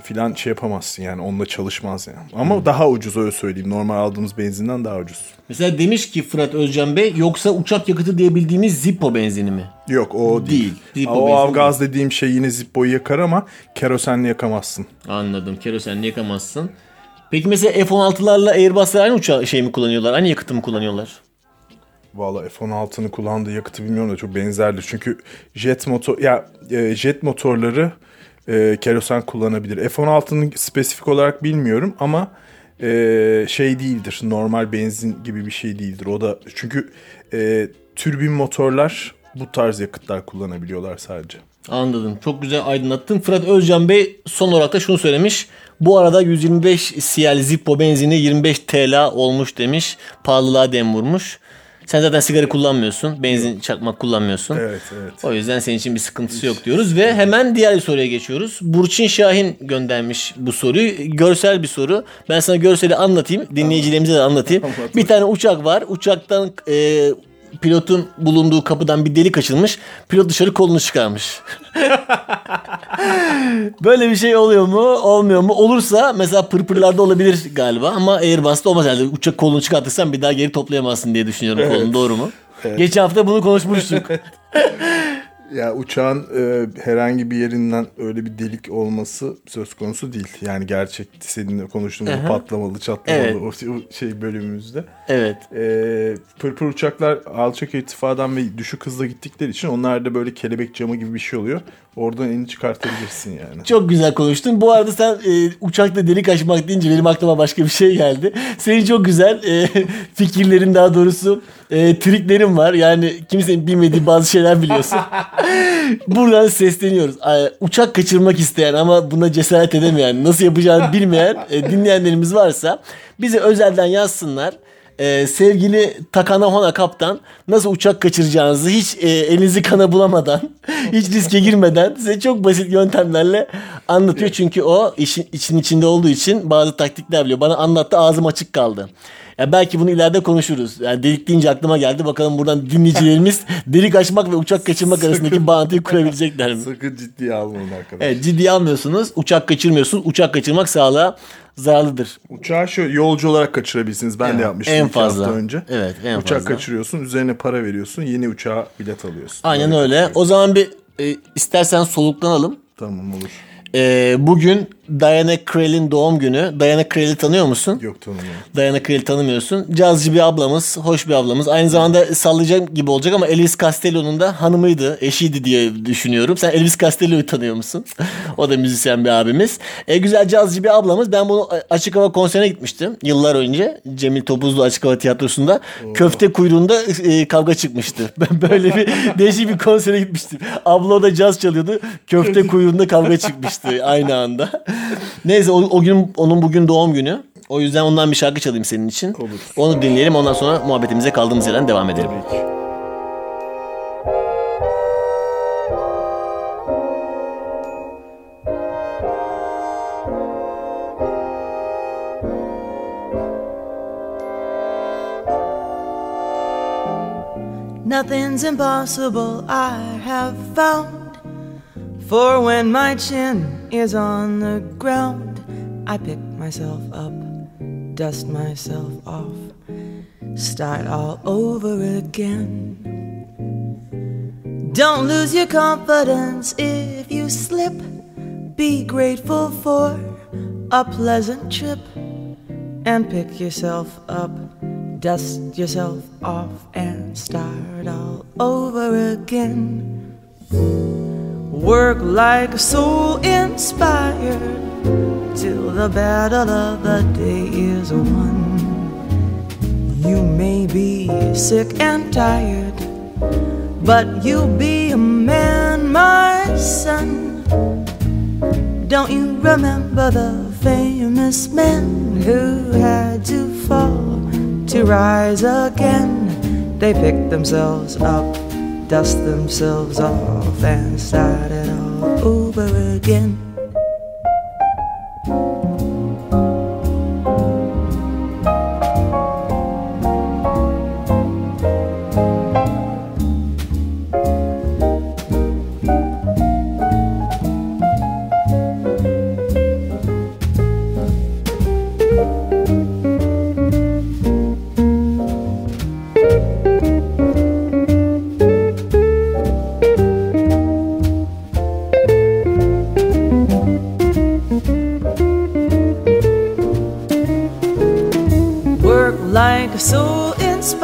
filan şey yapamazsın yani onunla çalışmaz yani. Ama Hmm. daha ucuz öyle söyleyeyim. Normal aldığımız benzinden daha ucuz. Mesela demiş ki Fırat Özcan Bey yoksa uçak yakıtı diye bildiğimiz Zippo benzini mi? Yok o değil. Değil. Zippo o avgaz dediğim şey yine Zippo'yu yakar ama kerosenle yakamazsın. Anladım. Kerosenle yakamazsın. Peki mesela F-16'larla Airbus'lar aynı uçağı şey mi kullanıyorlar? Aynı yakıtı mı kullanıyorlar? Valla F-16'nın kullandığı yakıtı bilmiyorum da çok benzerdir. Çünkü jet motor ya e, jet motorları e, kerosen kullanabilir. F-16'nın spesifik olarak bilmiyorum ama e, şey değildir. Normal benzin gibi bir şey değildir. O da çünkü e, türbin motorlar bu tarz yakıtlar kullanabiliyorlar sadece. Anladım. Çok güzel aydınlattın. Fırat Özcan Bey son olarak da şunu söylemiş. Bu arada 125 CL Zippo benzini 25 TL olmuş demiş. Pahalılığa dem vurmuş. Sen zaten sigara kullanmıyorsun. Benzin çakmak kullanmıyorsun. Evet evet. O yüzden senin için bir sıkıntısı yok diyoruz ve hemen diğer bir soruya geçiyoruz. Burçin Şahin göndermiş bu soruyu. Görsel bir soru. Ben sana görseli anlatayım. Dinleyicilerimize de anlatayım. Bir tane uçak var. Uçaktan e, pilotun bulunduğu kapıdan bir delik açılmış. Pilot dışarı kolunu çıkarmış. Böyle bir şey oluyor mu? Olmuyor mu? Olursa mesela pırpırlarda olabilir galiba ama Airbus'ta olmaz herhalde. Uçak kolunu çıkartırsan bir daha geri toplayamazsın diye düşünüyorum kolunu. Doğru mu? Geçen hafta bunu konuşmuştuk. Ya uçağın e, herhangi bir yerinden öyle bir delik olması söz konusu değil. Yani gerçek seninle konuştuğumuz o patlamalı çatlamalı Evet. o, şey bölümümüzde. evet. E, pırpır uçaklar alçak irtifadan ve düşük hızla gittikleri için onlarda böyle kelebek camı gibi bir şey oluyor. Oradan elini çıkartabilirsin yani. Çok güzel konuştun. Bu arada sen e, uçakta delik açmak deyince benim aklıma başka bir şey geldi. Senin çok güzel e, fikirlerin daha doğrusu e, triklerin var. Yani kimsenin bilmediği bazı şeyler biliyorsun. Buradan sesleniyoruz. Uçak kaçırmak isteyen ama buna cesaret edemeyen, nasıl yapacağını bilmeyen e, dinleyenlerimiz varsa bize özelden yazsınlar. Ee, sevgili Takana Hona kaptan nasıl uçak kaçıracağınızı hiç e, elinizi kana bulamadan hiç riske girmeden size çok basit yöntemlerle anlatıyor. Çünkü o işin için içinde olduğu için bazı taktikler biliyor. Bana anlattı ağzım açık kaldı. Ya belki bunu ileride konuşuruz. Yani delik deyince aklıma geldi. Bakalım buradan dinleyicilerimiz delik açmak ve uçak kaçırmak arasındaki bağıntıyı kurabilecekler mi? Sakın ciddiye almayın arkadaşlar. Evet ciddiye almıyorsunuz. Uçak kaçırmıyorsunuz. Uçak kaçırmak sağlığa zararlıdır. Uçağı şöyle yolcu olarak kaçırabilirsiniz. Ben de yapmıştım en iki hafta fazla. önce. Evet, en Uçak fazla. kaçırıyorsun, üzerine para veriyorsun, yeni uçağa bilet alıyorsun. Aynen Böyle öyle. kaçırıyorsun. O zaman bir e, istersen soluklanalım. Tamam olur. E, bugün Diana Krall'in doğum günü. Diana Krall'i tanıyor musun? Yok tanımıyorum. Diana Krall'i tanımıyorsun. Cazcı bir ablamız, hoş bir ablamız. Aynı zamanda sallayacak gibi olacak ama Elvis Costello'nun da hanımıydı, eşiydi diye düşünüyorum. Sen Elvis Costello'yu tanıyor musun? o da müzisyen bir abimiz. E, güzel cazcı bir ablamız. Ben bunu açık hava konserine gitmiştim yıllar önce. Cemil Topuzlu Açık Hava Tiyatrosu'nda. Köfte kuyruğunda e, kavga çıkmıştı. Ben böyle bir değişik bir konsere gitmiştim. Abla da caz çalıyordu. Köfte kuyruğunda kavga çıkmıştı aynı anda. Neyse o, o gün onun bugün doğum günü. O yüzden ondan bir şarkı çalayım senin için. Olur. Onu dinleyelim ondan sonra muhabbetimize kaldığımız yerden devam edelim. Tabii ki. Nothing's impossible, I have found. For when my chin is on the ground, I pick myself up, dust myself off, start all over again. Don't lose your confidence if you slip. Be grateful for a pleasant trip and pick yourself up, dust yourself off, and start all over again. Work like a soul inspired till the battle of the day is won. You may be sick and tired, but you'll be a man, my son. Don't you remember the famous men who had to fall to rise again? They picked themselves up, dust themselves off, and start it all over again.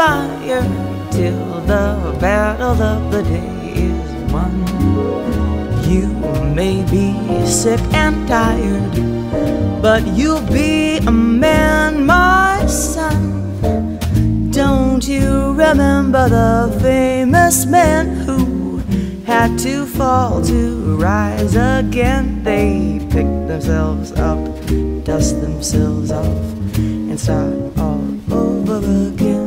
Inspired till the battle of the day is won. You may be sick and tired, but you'll be a man, my son. Don't you remember the famous men who had to fall to rise again? They picked themselves up, dust themselves off, and start all over again.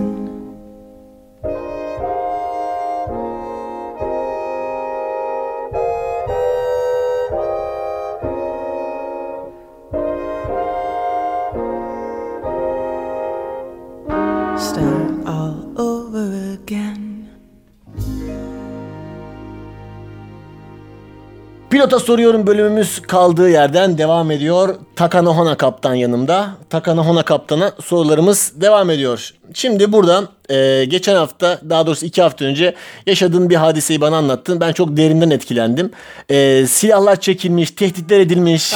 Pilota soruyorum bölümümüz kaldığı yerden devam ediyor. Takano Hona kaptan yanımda. Takano Hona kaptana sorularımız devam ediyor. Şimdi buradan e, geçen hafta daha doğrusu iki hafta önce yaşadığın bir hadiseyi bana anlattın. Ben çok derinden etkilendim. E, silahlar çekilmiş, tehditler edilmiş.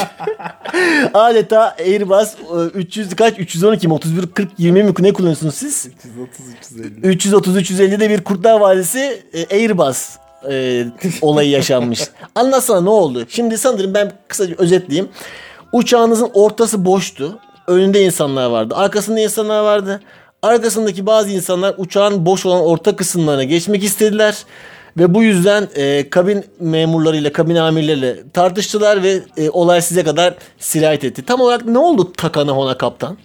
Adeta Airbus e, 300 kaç 312 mi 31 40 20 mi ne kullanıyorsunuz siz? 330 350. 330-350'de bir Kurtlar Vadisi e, Airbus e, olayı yaşanmış. Anlatsana ne oldu? Şimdi sanırım ben kısaca özetleyeyim. Uçağınızın ortası boştu. Önünde insanlar vardı. Arkasında insanlar vardı. Arkasındaki bazı insanlar uçağın boş olan orta kısımlarına geçmek istediler. Ve bu yüzden e, kabin memurlarıyla, kabin amirleriyle tartıştılar ve e, olay size kadar sirayet etti. Tam olarak ne oldu Takana Hona kaptan?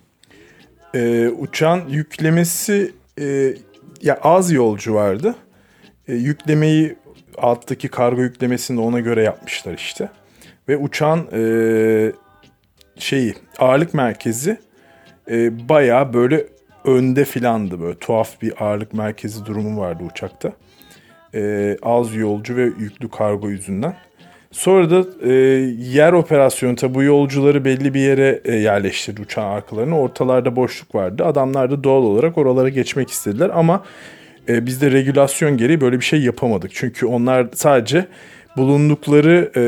Ee, uçağın yüklemesi e, ya az yolcu vardı. E, yüklemeyi alttaki kargo yüklemesini de ona göre yapmışlar işte. Ve uçağın e, şeyi ağırlık merkezi e, bayağı böyle önde filandı böyle tuhaf bir ağırlık merkezi durumu vardı uçakta. E, az yolcu ve yüklü kargo yüzünden. Sonra da e, yer operasyonu tabi bu yolcuları belli bir yere e, yerleştirdi uçağın arkalarına. Ortalarda boşluk vardı. Adamlar da doğal olarak oralara geçmek istediler ama e, biz de regülasyon gereği böyle bir şey yapamadık. Çünkü onlar sadece bulundukları e,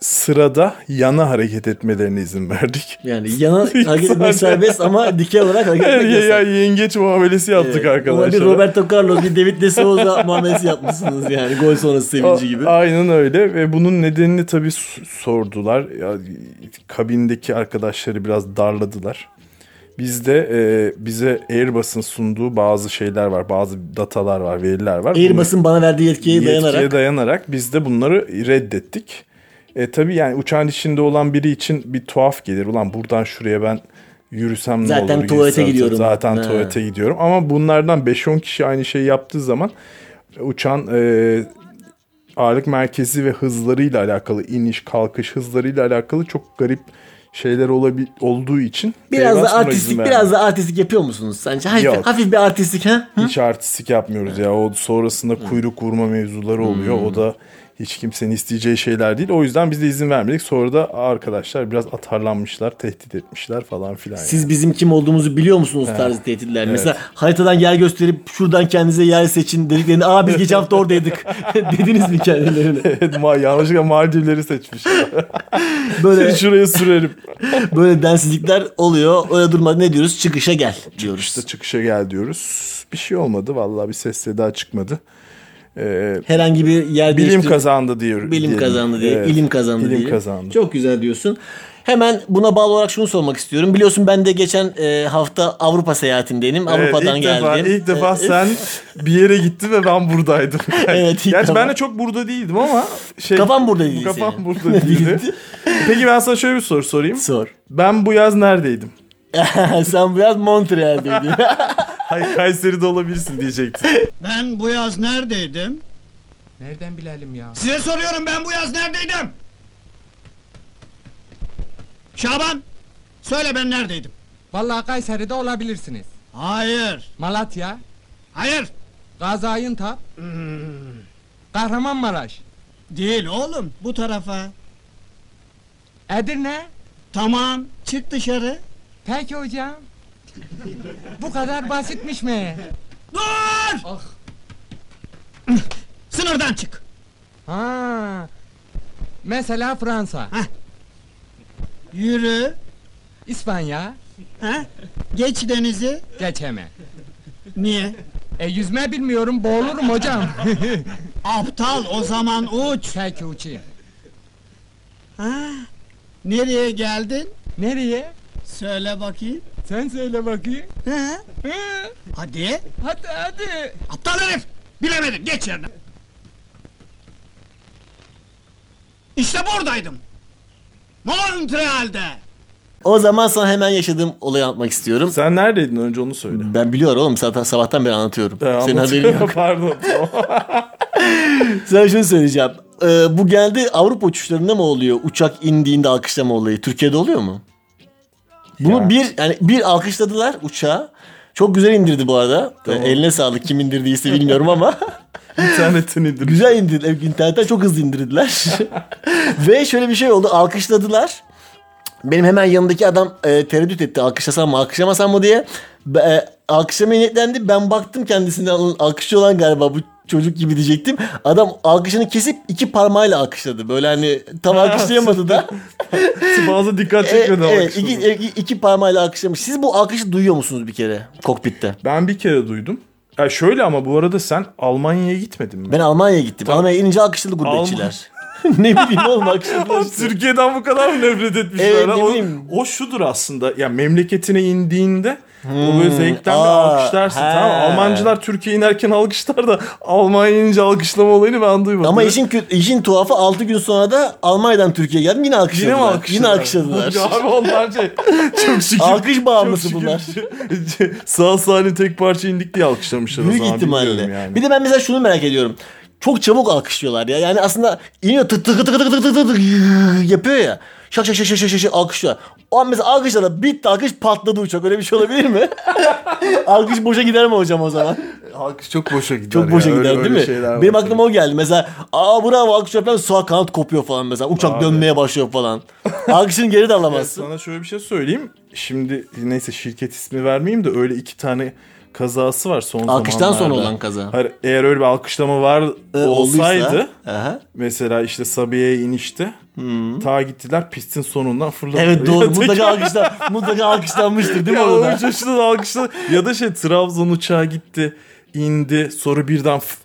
sırada yana hareket etmelerine izin verdik. Yani yana hareket etmek serbest ama dikey olarak hareket etmek ya, ya yasak. yengeç muamelesi yaptık Ona arkadaşlar. bir Roberto Carlos, bir David De Souza muamelesi yapmışsınız yani gol sonrası sevinci gibi. Aynen öyle ve bunun nedenini tabii sordular. Ya, kabindeki arkadaşları biraz darladılar. Bizde e, bize Airbus'un sunduğu bazı şeyler var, bazı datalar var, veriler var. Airbus'un bana verdiği yetkiye yetkiye dayanarak dayanarak biz de bunları reddettik. E, tabii yani uçağın içinde olan biri için bir tuhaf gelir. Ulan buradan şuraya ben yürüsem ne Zaten olur? tuvalete Gitsem- gidiyorum. Zaten Ha. tuvalete gidiyorum. Ama bunlardan 5-10 kişi aynı şeyi yaptığı zaman uçağın e, ağırlık merkezi ve hızlarıyla alakalı iniş kalkış hızlarıyla alakalı çok garip şeyler olabil olduğu için biraz da artistik biraz da artistik yapıyor musunuz sence? Hafif, Yok. hafif bir artistik ha? Hı? hiç artistik yapmıyoruz ya. O sonrasında kuyruk vurma mevzuları oluyor. O da hiç kimsenin isteyeceği şeyler değil. O yüzden biz de izin vermedik. Sonra da arkadaşlar biraz atarlanmışlar, tehdit etmişler falan filan. yani. Siz bizim kim olduğumuzu biliyor musunuz tarzı tehditler? Mesela haritadan yer gösterip şuradan kendinize yer seçin dediklerinde aa biz geçen hafta oradaydık dediniz mi kendilerine? Evet, ma yanlışlıkla Maldivleri seçmişler. Böyle Şuraya sürerim. böyle densizlikler oluyor. Öyle durmadan ne diyoruz? Çıkışa gel diyoruz. İşte çıkışa gel diyoruz. Bir şey olmadı. Vallahi bir ses seda çıkmadı. Ee, Herhangi bir yer bilim kazandı diyor. Bilim diyelim. kazandı diye, Evet, ilim kazandı ilim diye. kazandı. Çok güzel diyorsun. Hemen buna bağlı olarak şunu sormak istiyorum. Biliyorsun ben de geçen e, hafta Avrupa seyahatindeyim. Evet, Avrupa'dan ilk geldim. Defa, ilk defa E, sen bir yere gittin ve ben buradaydım. Evet, ilk Gerçi defa. ben de çok burada değildim ama şey, Kafam burada değildi Kafam senin. burada değildi. Peki ben sana şöyle bir soru sorayım. Sor. Ben bu yaz neredeydim? Sen biraz Montreal'deydin. Hayır Kayseri'de olabilirsin diyecektim. Ben bu yaz neredeydim? Nereden bilelim ya? Size soruyorum ben bu yaz neredeydim? Şaban, söyle ben neredeydim? Vallahi Kayseri'de olabilirsiniz. Hayır, Malatya, hayır, Gaziantep, Kahramanmaraş, değil oğlum, bu tarafa. Edirne. Tamam, çık dışarı. Peki hocam. Bu kadar basitmiş mi? Dur! Ah. Sınırdan çık. Ha. Mesela Fransa, Yürü, İspanya, ha? Geç denizi. geçeme. Niye? E yüzme bilmiyorum, boğulurum hocam. Aptal, o zaman uç. Peki uçayım. Ha? Nereye geldin? Nereye? Söyle bakayım. Sen söyle bakayım. Ha? Hı, Hadi. Hadi hadi. Aptal herif! Bilemedin, geç yerine. İşte buradaydım. Montreal'de. o zaman sana hemen yaşadığım olayı anlatmak istiyorum. Sen neredeydin önce onu söyle. Ben biliyorum oğlum zaten sabahtan beri anlatıyorum. Ha, Senin haberin yok. Pardon. Sana şunu söyleyeceğim. Ee, bu geldi Avrupa uçuşlarında mı oluyor? Uçak indiğinde alkışlama olayı. Türkiye'de oluyor mu? Bunu Ya. bir yani bir alkışladılar uçağı. Çok güzel indirdi bu arada. Ee, eline sağlık kim indirdiyse bilmiyorum ama. İnternetin indir. Güzel indirdi. Evet, İnternetten çok hızlı indirdiler. Ve şöyle bir şey oldu. Alkışladılar. Benim hemen yanındaki adam e, tereddüt etti. Alkışlasam mı alkışlamasam mı diye. E, alkışlamaya niyetlendi. Ben baktım kendisine "Ulan alkışçı olan galiba bu çocuk gibi diyecektim. Adam alkışını kesip iki parmağıyla alkışladı. Böyle hani tam alkışlayamadı da. Bazı dikkat E, çekmedi evet alkışladı. iki, iki, iki parmağıyla alkışlamış. Siz bu alkışı duyuyor musunuz bir kere kokpitte? Ben bir kere duydum. Ya şöyle ama bu arada sen Almanya'ya gitmedin mi? Ben Almanya'ya gittim. Almanya'ya inince alkışladı gurbetçiler. ne bileyim oğlum işte. Türkiye'den bu kadar mı nefret etmişler? Evet, ne o, bileyim. o şudur aslında. Ya memleketine indiğinde o böyle zevkten bir Hmm. Aa, alkışlarsın. he. Tamam? Almancılar Türkiye inerken alkışlar da Almanya inince alkışlama olayını ben duymadım. Ama işin işin tuhafı 6 gün sonra da Almanya'dan Türkiye'ye geldim yine alkışladılar. Yine mi alkışladılar? Yine alkışladılar. Ya Abi onlar şey çok şükür. Alkış bağımlısı bunlar. Sağ salim tek parça indik diye alkışlamışlar o Büyük zaman. ihtimalle. Yani. Bir de ben mesela şunu merak ediyorum. Çok çabuk alkışlıyorlar ya. Yani aslında iniyor tık tık tık tık tık tık tık tık yapıyor ya. Şak şak şak şak şak şak şak alkışlıyor. O an mesela alkışladı bitti alkış patladı uçak. Öyle bir şey olabilir mi? alkış boşa gider mi hocam o zaman? Alkış çok boşa gider. Çok boşa ya. gider Öyle- değil öyle mi? var Benim aklıma o geldi. Mesela aa bravo alkış yapıyor sağ kanat kopuyor falan mesela. Uçak dönmeye başlıyor falan. Alkışını geri de alamazsın. sana şöyle bir şey söyleyeyim. Şimdi neyse şirket ismi vermeyeyim de öyle iki tane kazası var son Alkıştan zamanlarda. sonra olan kaza. Hayır, eğer öyle bir alkışlama var Ee, olsaydı Aha. mesela işte Sabiye'ye inişte Ta gittiler pistin sonundan fırladılar. Evet doğru. Mutlaka, alkışlan, mutlaka alkışlanmıştır değil mi ya orada? alkışladı. Ya da şey Trabzon uçağı gitti, indi, sonra birden f-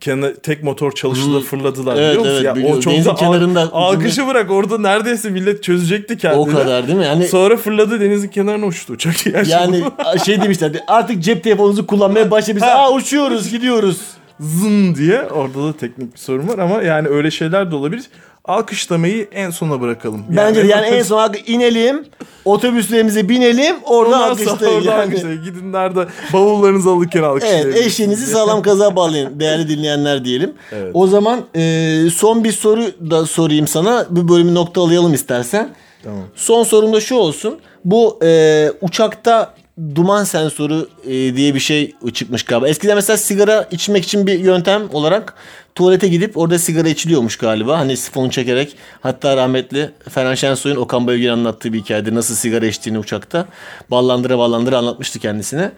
kenar, tek motor çalıştı da fırladılar Evet, biliyor musun? evet, ya, biliyorum. o çok Denizin da kenarında alkışı bırak orada neredeyse millet çözecekti kendini. O kadar değil mi? Yani Sonra fırladı denizin kenarına uçtu uçak. Ya yani şey demişlerdi artık cep telefonunuzu kullanmaya başlamışlar. Ha. Aa uçuyoruz gidiyoruz. zın diye orada da teknik bir sorun var ama yani öyle şeyler de olabilir. Alkışlamayı en sona bırakalım. Bence de yani en son inelim otobüslerimize binelim orada Ondan alkışlayın. orada yani. alkışlayın. Gidin nerede bavullarınızı alırken alkışlayın. Evet eşeğinizi sağlam kaza bağlayın değerli dinleyenler diyelim. Evet. O zaman e, son bir soru da sorayım sana. Bu bölümü noktalayalım istersen. Tamam. Son sorum da şu olsun. Bu e, uçakta duman sensörü e, diye bir şey çıkmış galiba. Eskiden mesela sigara içmek için bir yöntem olarak tuvalete gidip orada sigara içiliyormuş galiba. Hani sifonu çekerek hatta rahmetli Ferhan Şensoy'un Okan Bayülgen anlattığı bir hikayede nasıl sigara içtiğini uçakta ballandıra ballandıra anlatmıştı kendisine.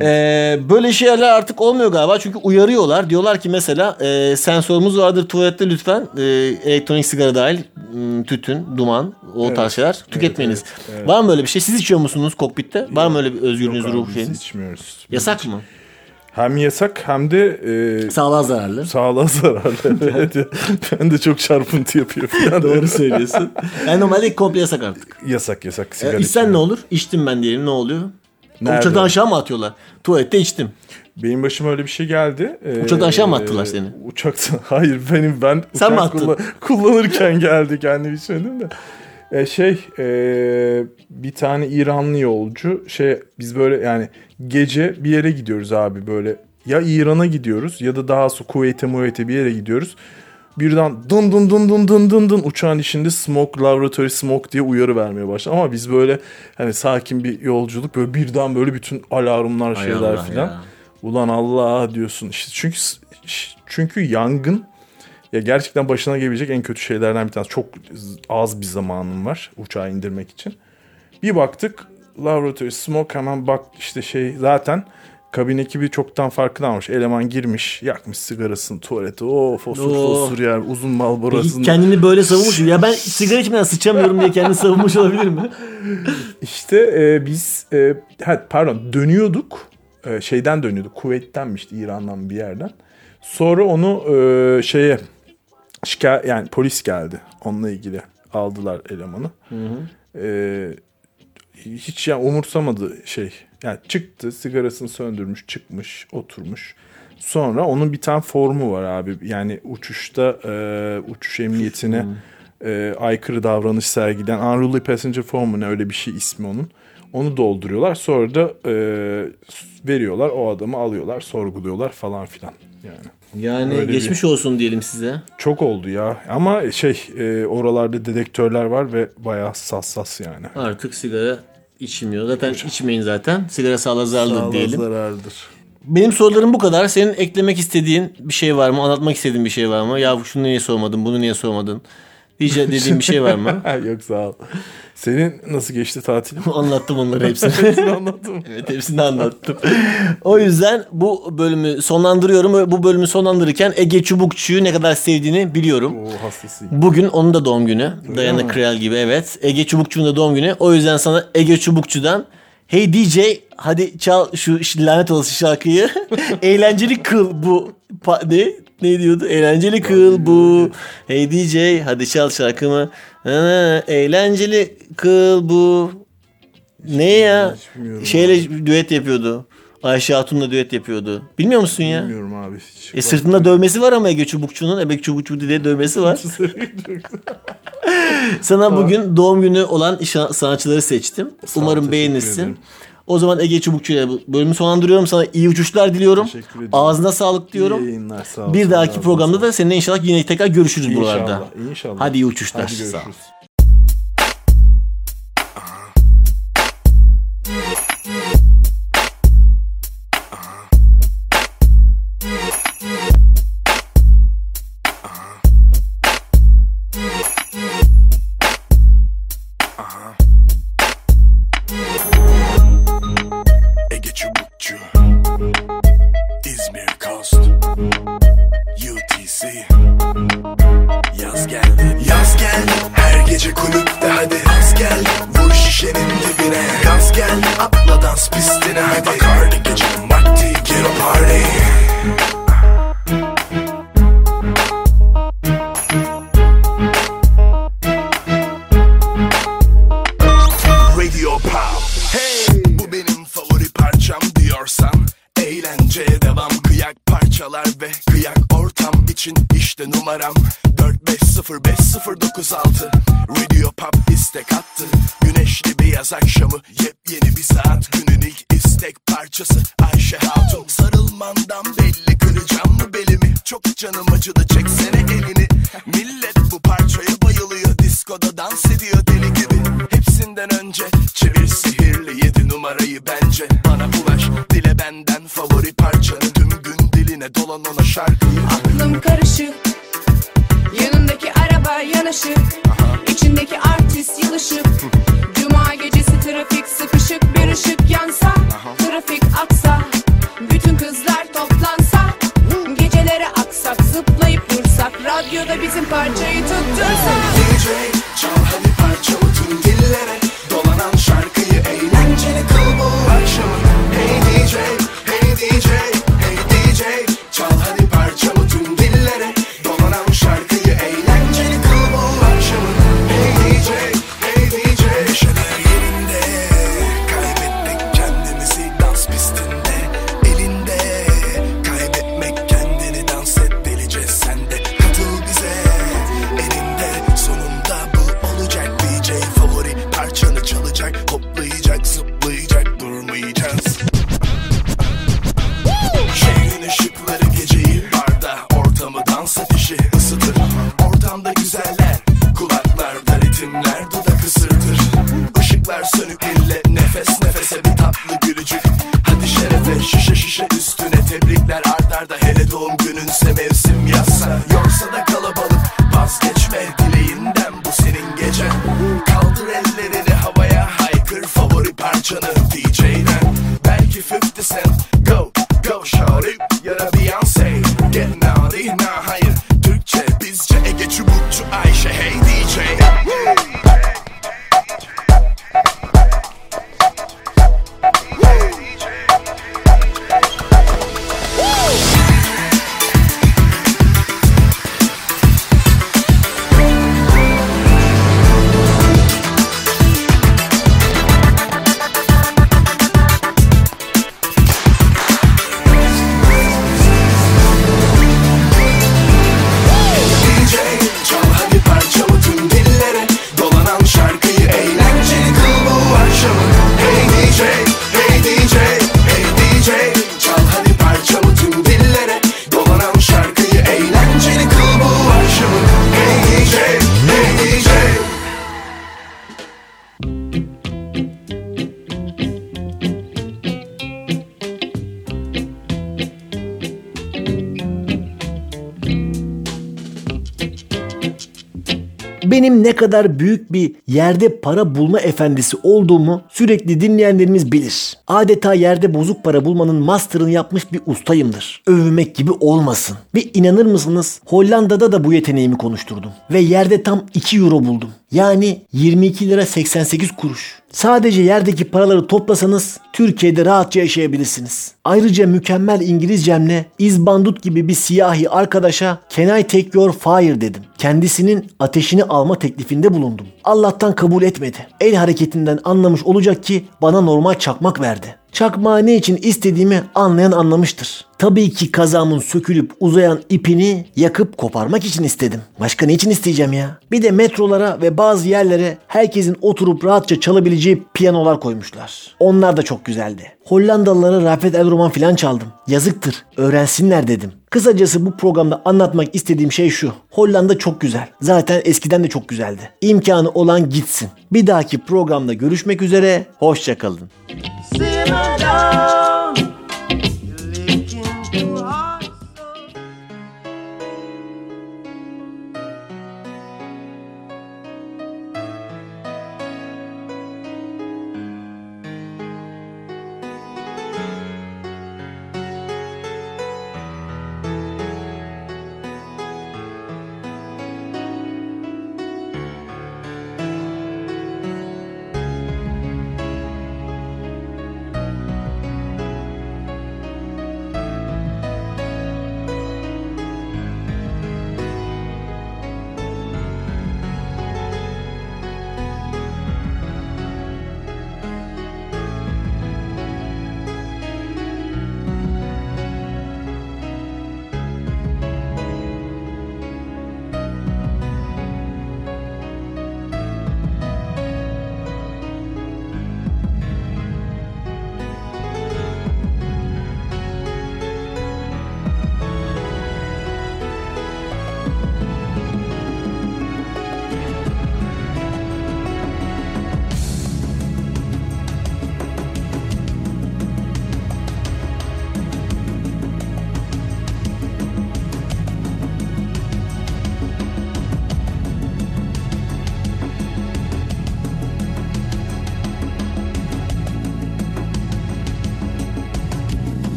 E, böyle şeyler artık olmuyor galiba çünkü uyarıyorlar. Diyorlar ki mesela e, sensörümüz vardır tuvalette lütfen e, elektronik sigara dahil tütün, duman o tarz şeyler tüketmeyiniz. Var mı öyle bir şey? Siz içiyor musunuz kokpitte? Var mı öyle bir özgürlüğünüz, Yok ruh abi, biz şeyiniz? içmiyoruz. Yasak mı? Hem yasak hem de e, Sağlığa zararlı. sağlığa zararlı. Evet. ben de çok çarpıntı yapıyor falan. Doğru söylüyorsun. Yani normalde komple yasak artık. Yasak yasak sigara E, içsen ne olur? İçtim ben diyelim ne oluyor? Nerede? Uçaktan aşağı mı atıyorlar? Tuvalette içtim. Benim başıma öyle bir şey geldi. Ee, Uçaktan aşağı mı attılar seni? Uçaktan. Hayır benim ben Sen mi uçak attın? kullan- kullanırken geldi kendim içmedim de. Ee, şey e, bir tane İranlı yolcu şey biz böyle yani gece bir yere gidiyoruz abi böyle ya İran'a gidiyoruz ya da daha sonra Kuveyt'e Muveyt'e bir yere gidiyoruz. Birden dın dın dın dın dın dın dın uçağın içinde smoke laboratory smoke diye uyarı vermeye başladı. Ama biz böyle hani sakin bir yolculuk böyle birden böyle bütün alarmlar şeyler Allah filan. Ulan Allah diyorsun. İşte çünkü çünkü yangın ya gerçekten başına gelebilecek en kötü şeylerden bir tanesi. Çok az bir zamanım var uçağı indirmek için. Bir baktık laboratuvar smoke hemen bak işte şey zaten kabin ekibi çoktan farkına almış. Eleman girmiş yakmış sigarasını tuvalete. O fosur Oo. fosur yer uzun mal borasını. kendini böyle savunmuş mu? Ya ben sigara içmeden sıçamıyorum diye kendini savunmuş olabilir mi? İşte e, biz e, ha, pardon dönüyorduk. E, şeyden dönüyorduk. Kuveyt'tenmişti İran'dan bir yerden. Sonra onu e, şeye şikayet yani polis geldi. Onunla ilgili aldılar elemanı. E, hiç yani umursamadı şey. Yani çıktı sigarasını söndürmüş çıkmış oturmuş. Sonra onun bir tane formu var abi. Yani uçuşta e, uçuş emniyetine e, aykırı davranış sergilen Unruly Passenger Formu ne öyle bir şey ismi onun. Onu dolduruyorlar. Sonra da e, veriyorlar. O adamı alıyorlar. Sorguluyorlar falan filan. Yani Yani Öyle bir- geçmiş olsun diyelim size. çok oldu ya. Ama şey e, oralarda dedektörler var ve bayağı hassas yani. Artık sigara içmiyor. Zaten içmeyin zaten. Sigara sağlığa zararlı Sağlığa diyelim. zarardır. Benim sorularım bu kadar. Senin eklemek istediğin bir şey var mı? Anlatmak istediğin bir şey var mı? Ya şunu niye sormadın? Bunu niye sormadın? Diye dediğin bir şey var mı? Yok sağ ol. Senin nasıl geçti tatilin? Anlattım onları hepsini. Hepsini anlattım. evet hepsini anlattım. o yüzden bu bölümü sonlandırıyorum. Bu bölümü sonlandırırken Ege Çubukçu'yu ne kadar sevdiğini biliyorum. O hastasıyım. Bugün onun da doğum günü. Dayana mi? Krel gibi evet. Ege Çubukçu'nun da doğum günü. O yüzden sana Ege Çubukçu'dan Hey DJ hadi çal şu lanet olası şarkıyı. Eğlenceli kıl bu. Ne? Ne diyordu? Eğlenceli kıl bu. Hey DJ hadi çal şarkımı. Ha, Eğlenceli kıl bu. Ne ya? hiç Şeyle düet yapıyordu. Ayşe Hatun'la düet yapıyordu. Bilmiyor musun ya? Bilmiyorum abi. Hiç E sırtında dövmesi var ama Ege Çubukçu'nun. Ebe Çubukçu diye dövmesi var. Sana bugün doğum günü olan sanatçıları seçtim. Umarım beğenirsin. ederim. O zaman Ege Çubukçu ile bu bölümü sonlandırıyorum. Sana iyi uçuşlar diliyorum. Ağzına sağlık İyi diyorum. yayınlar sağ ol. Bir dahaki programda olsun. da seninle inşallah yine tekrar görüşürüz İnşallah, buralarda. İnşallah. Hadi iyi uçuşlar. Hadi Sağ görüşürüz. Ege kadar büyük bir yerde para bulma efendisi olduğumu sürekli dinleyenlerimiz bilir. Adeta yerde bozuk para bulmanın master'ını yapmış bir ustayımdır. Övmek gibi olmasın. Ve inanır mısınız Hollanda'da da bu yeteneğimi konuşturdum. Ve yerde tam 2 euro buldum. Yani 22 lira 88 kuruş. Sadece yerdeki paraları toplasanız Türkiye'de rahatça yaşayabilirsiniz. Ayrıca mükemmel İngilizcemle izbandut gibi bir siyahi arkadaşa Can I take your fire dedim. Kendisinin ateşini alma teklifinde bulundum. Allah'tan kabul etmedi. El hareketinden anlamış olacak ki bana normal çakmak verdi. Çakmağı ne için istediğimi anlayan anlamıştır. Tabii ki kazamın sökülüp uzayan ipini yakıp koparmak için istedim. Başka ne için isteyeceğim ya? Bir de metrolara ve bazı yerlere herkesin oturup rahatça çalabileceği piyanolar koymuşlar. Onlar da çok güzeldi. Hollandalılara Rafet El Roman filan çaldım. Yazıktır, öğrensinler dedim. Kısacası bu programda anlatmak istediğim şey şu. Hollanda çok güzel. Zaten eskiden de çok güzeldi. İmkanı olan gitsin. Bir dahaki programda görüşmek üzere. Hoşçakalın. Simmer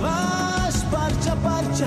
parça parça